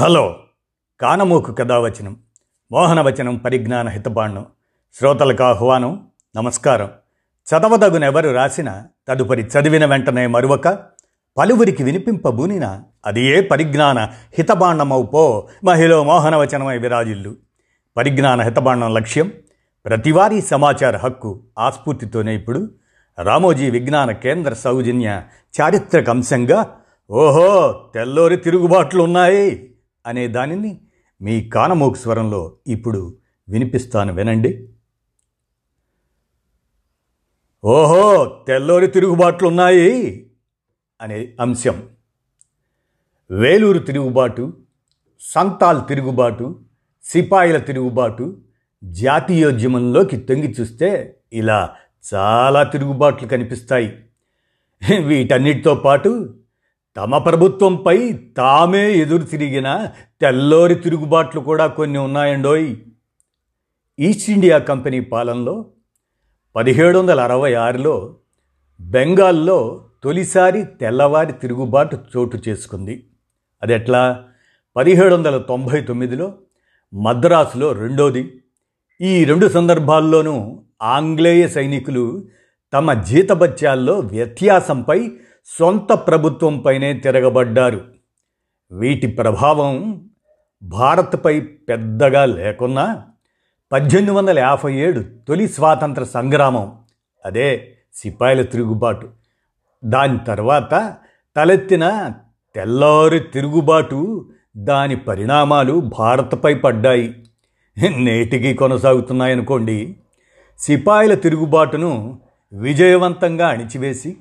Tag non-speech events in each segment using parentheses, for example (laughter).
Hello. కానమూకు కథావచనం మోహనవచనం పరిజ్ఞాన హితబాండం శ్రోతలకు ఆహ్వానం నమస్కారం. చదవదగునెవరు రాసిన తదుపరి చదివిన వెంటనే మరువక పలువురికి వినిపింపబూనిన అది ఏ పరిజ్ఞాన హితబాండమవు పో మహిళ మోహనవచనమై విరాజిల్లు. పరిజ్ఞాన హితబాండం లక్ష్యం ప్రతివారీ సమాచార హక్కు ఆస్ఫూర్తితోనే ఇప్పుడు రామోజీ విజ్ఞాన కేంద్ర సౌజన్య చారిత్రక అంశంగా ఓహో తెల్లోరి తిరుగుబాట్లు ఉన్నాయి అనే దానిని మీ కానమోకు స్వరంలో ఇప్పుడు వినిపిస్తాను వినండి. ఓహో తెల్లోరి తిరుగుబాట్లున్నాయి అనే అంశం. వేలూరు తిరుగుబాటు సంతాల్ తిరుగుబాటు సిపాయిల తిరుగుబాటు జాతీయోద్యమంలోకి తొంగి చూస్తే ఇలా చాలా తిరుగుబాట్లు కనిపిస్తాయి. వీటన్నిటితో పాటు తమ ప్రభుత్వంపై తామే ఎదురు తిరిగిన తెల్లోరి తిరుగుబాట్లు కూడా కొన్ని ఉన్నాయండోయ్. ఈస్ట్ ఇండియా కంపెనీ పాలనలో పదిహేడు వందల అరవై ఆరులో బెంగాల్లో తొలిసారి తెల్లవారి తిరుగుబాటు చోటు చేసుకుంది. అది ఎట్లా పదిహేడు వందల తొంభై తొమ్మిదిలో మద్రాసులో రెండోది. ఈ రెండు సందర్భాల్లోనూ ఆంగ్లేయ సైనికులు తమ జీతభత్యాల్లో వ్యత్యాసంపై సొంత ప్రభుత్వంపైనే తిరగబడ్డారు. వీటి ప్రభావం భారత్పై పెద్దగా లేకున్నా పద్దెనిమిది వందల యాభై ఏడు తొలి స్వాతంత్ర సంగ్రామం అదే సిపాయిల తిరుగుబాటు. దాని తర్వాత తలెత్తిన తెల్లారి తిరుగుబాటు దాని పరిణామాలు భారత్పై పడ్డాయి. నేటికి కొనసాగుతున్నాయనుకోండి. సిపాయిల తిరుగుబాటును విజయవంతంగా అణిచివేసి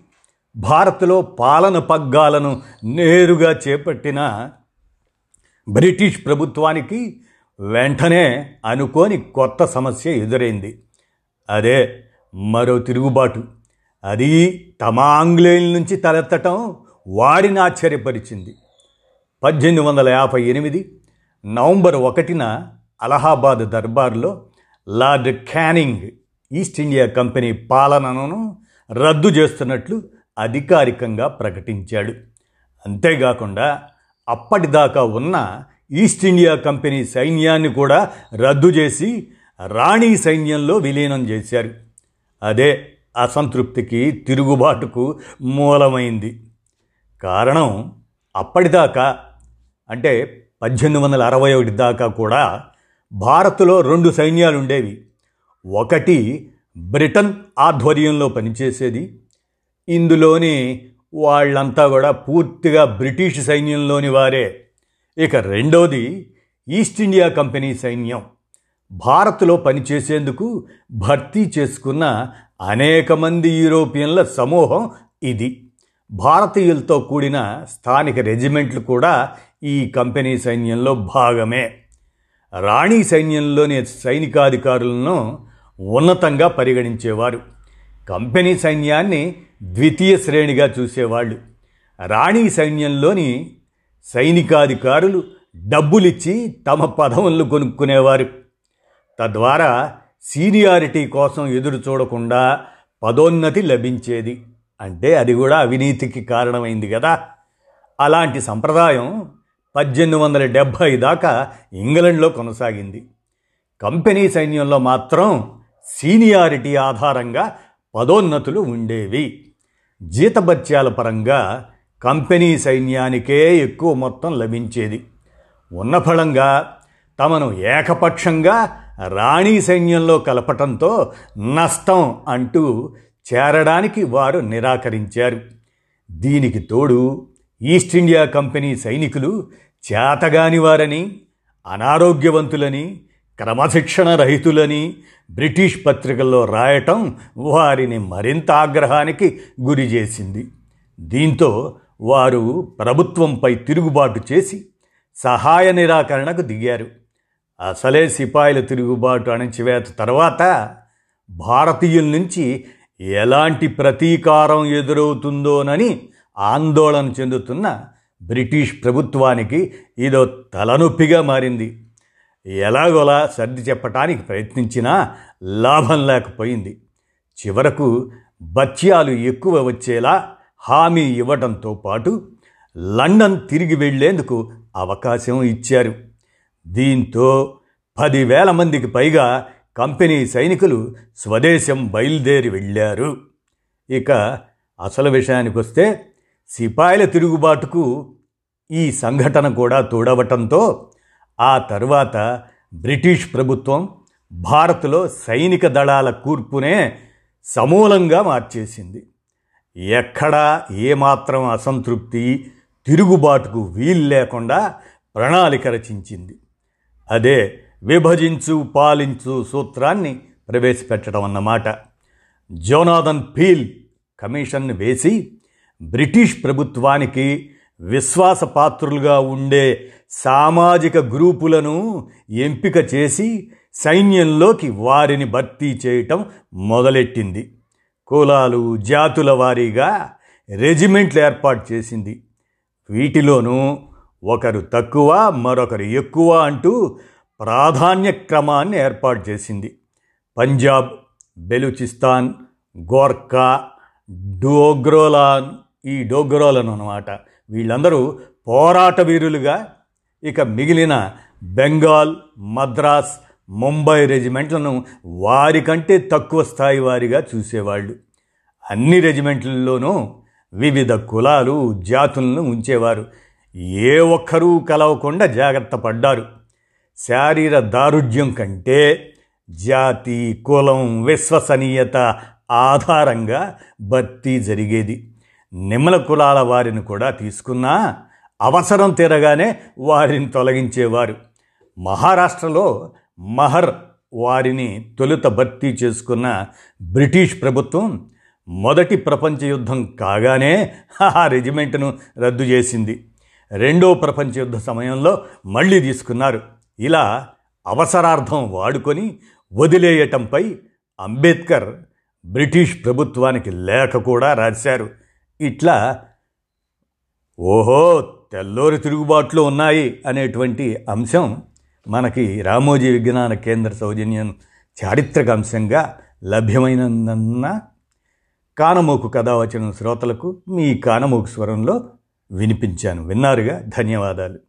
భారత్లో పాలన పగ్గాలను నేరుగా చేపట్టిన బ్రిటిష్ ప్రభుత్వానికి వెంటనే అనుకోని కొత్త సమస్య ఎదురైంది. అదే మరో తిరుగుబాటు. అది తమ ఆంగ్లేయుల నుంచి తలెత్తటం వాడిని ఆశ్చర్యపరిచింది. పద్దెనిమిది వందల యాభై ఎనిమిది నవంబర్ ఒకటిన Allahabad దర్బార్లో Lord Canning East India Company పాలనను రద్దు చేస్తున్నట్లు అధికారికంగా ప్రకటించాడు. అంతేకాకుండా అప్పటిదాకా ఉన్న ఈస్ట్ ఇండియా కంపెనీ సైన్యాన్ని కూడా రద్దు చేసి రాణి సైన్యంలో విలీనం చేశారు. అదే అసంతృప్తికి తిరుగుబాటుకు మూలమైంది. కారణం అప్పటిదాకా అంటే పద్దెనిమిది వందల అరవై ఒకటి దాకా కూడా భారత్లో రెండు సైన్యాలు ఉండేవి ఒకటి బ్రిటన్ ఆధ్వర్యంలో పనిచేసేది ఇందులోని వాళ్ళంతా కూడా పూర్తిగా బ్రిటిష్ సైన్యంలోని వారే. ఇక రెండోది ఈస్ట్ ఇండియా కంపెనీ సైన్యం. భారత్లో పనిచేసేందుకు భర్తీ చేసుకున్న అనేక మంది యూరోపియన్ల సమూహం ఇది. భారతీయులతో కూడిన స్థానిక రెజిమెంట్లు కూడా ఈ కంపెనీ సైన్యంలో భాగమే. రాణి సైన్యంలోని సైనికాధికారులను ఉన్నతంగా పరిగణించేవారు. కంపెనీ సైన్యాన్ని ద్వితీయ శ్రేణిగా చూసేవాళ్ళు. రాణి సైన్యంలోని సైనికాధికారులు డబ్బులిచ్చి తమ పదవులను కొనుక్కునేవారు. తద్వారా సీనియారిటీ కోసం ఎదురు చూడకుండా పదోన్నతి లభించేది. అంటే అది కూడా అవినీతికి కారణమైంది కదా. అలాంటి సంప్రదాయం పద్దెనిమిది వందల డెబ్భై దాకా ఇంగ్లండ్లో కొనసాగింది. కంపెనీ సైన్యంలో మాత్రం సీనియారిటీ ఆధారంగా పదోన్నతులు ఉండేవి. జీతభత్యాల పరంగా కంపెనీ సైన్యానికే ఎక్కువ మొత్తం లభించేది. ఉన్న ఫలంగా తమను ఏకపక్షంగా రాణి సైన్యంలో కలపటంతో నష్టం అంటూ చేరడానికి వారు నిరాకరించారు. దీనికి తోడు ఈస్ట్ ఇండియా కంపెనీ సైనికులు చేతగాని వారని అనారోగ్యవంతులని క్రమశిక్షణ రహితులని బ్రిటిష్ పత్రికల్లో రాయటం వారిని మరింత ఆగ్రహానికి గురి చేసింది. దీంతో వారు ప్రభుత్వంపై తిరుగుబాటు చేసి సహాయ నిరాకరణకు దిగారు. అసలే సిపాయిల తిరుగుబాటు అణచివేత తర్వాత భారతీయుల నుంచి ఎలాంటి ప్రతీకారం ఎదురవుతుందోనని ఆందోళన చెందుతున్న బ్రిటిష్ ప్రభుత్వానికి ఇదో తలనొప్పిగా మారింది. ఎలాగోలా సర్ది చెప్పటానికి ప్రయత్నించినా లాభం లేకపోయింది. చివరకు బత్యాలు ఎక్కువ వచ్చేలా హామీ ఇవ్వడంతో పాటు లండన్ తిరిగి వెళ్ళేందుకు అవకాశం ఇచ్చారు. దీంతో పదివేల మందికి పైగా కంపెనీ సైనికులు స్వదేశం బయలుదేరి వెళ్ళారు ఇక అసలు విషయానికి వస్తే సిపాయిల తిరుగుబాటుకు ఈ సంఘటన కూడా తోడవటంతో ఆ తరువాత బ్రిటిష్ ప్రభుత్వం భారత్లో సైనిక దళాల కూర్పునే సమూలంగా మార్చేసింది. ఎక్కడా ఏమాత్రం అసంతృప్తి తిరుగుబాటుకు వీలు లేకుండా ప్రణాళిక రచించింది. అదే విభజించు పాలించు సూత్రాన్ని ప్రవేశపెట్టడం అన్నమాట. జోనాథన్ పీల్ కమిషన్ వేసి బ్రిటిష్ ప్రభుత్వానికి విశ్వాసపాత్రులుగా ఉండే సామాజిక గ్రూపులను ఎంపిక చేసి సైన్యంలోకి వారిని భర్తీ చేయటం మొదలెట్టింది. కులాలు జాతుల వారీగా రెజిమెంట్లు ఏర్పాటు చేసింది. వీటిలోనూ ఒకరు తక్కువ మరొకరు ఎక్కువ అంటూ ప్రాధాన్య క్రమాన్ని ఏర్పాటు చేసింది. పంజాబ్ బెలూచిస్తాన్ గోర్ఖా డోగ్రోలాన్ ఈ డోగ్రోలను అనమాట వీళ్ళందరూ పోరాట వీరులుగా ఇక మిగిలిన బెంగాల్ మద్రాస్ ముంబై రెజిమెంట్లను వారికంటే తక్కువ స్థాయి వారిగా చూసేవాళ్ళు. అన్ని రెజిమెంట్లలోనూ వివిధ కులాలు జాతులను ఉంచేవారు. ఏ ఒక్కరూ కలవకుండా జాగ్రత్త పడ్డారు. శారీర దారుఢ్యం కంటే జాతి కులం విశ్వసనీయత ఆధారంగా భర్తీ జరిగేది. నిమ్మల కులాల వారిని కూడా తీసుకున్నా అవసరం తీరగానే వారిని తొలగించేవారు. మహారాష్ట్రలో మహర్ వారిని తొలుత భర్తీ చేసుకున్న బ్రిటిష్ ప్రభుత్వం మొదటి ప్రపంచ యుద్ధం కాగానే (laughs) ఆ రెజిమెంట్ను రద్దు చేసింది. రెండో ప్రపంచ యుద్ధ సమయంలో మళ్ళీ తీసుకున్నారు. ఇలా అవసరార్థం వాడుకొని వదిలేయటంపై అంబేద్కర్ బ్రిటిష్ ప్రభుత్వానికి లేఖ కూడా రాశారు. ఇట్లా ఓహో తెల్లోరి తిరుగుబాట్లు ఉన్నాయి అనేటువంటి అంశం మనకి రామోజీ విజ్ఞాన కేంద్ర సౌజన్యం చారిత్రక అంశంగా లభ్యమైనందన్న కానమోకు కథ వచ్చిన శ్రోతలకు మీ కానమోకు స్వరంలో వినిపించాను. విన్నారుగా? ధన్యవాదాలు.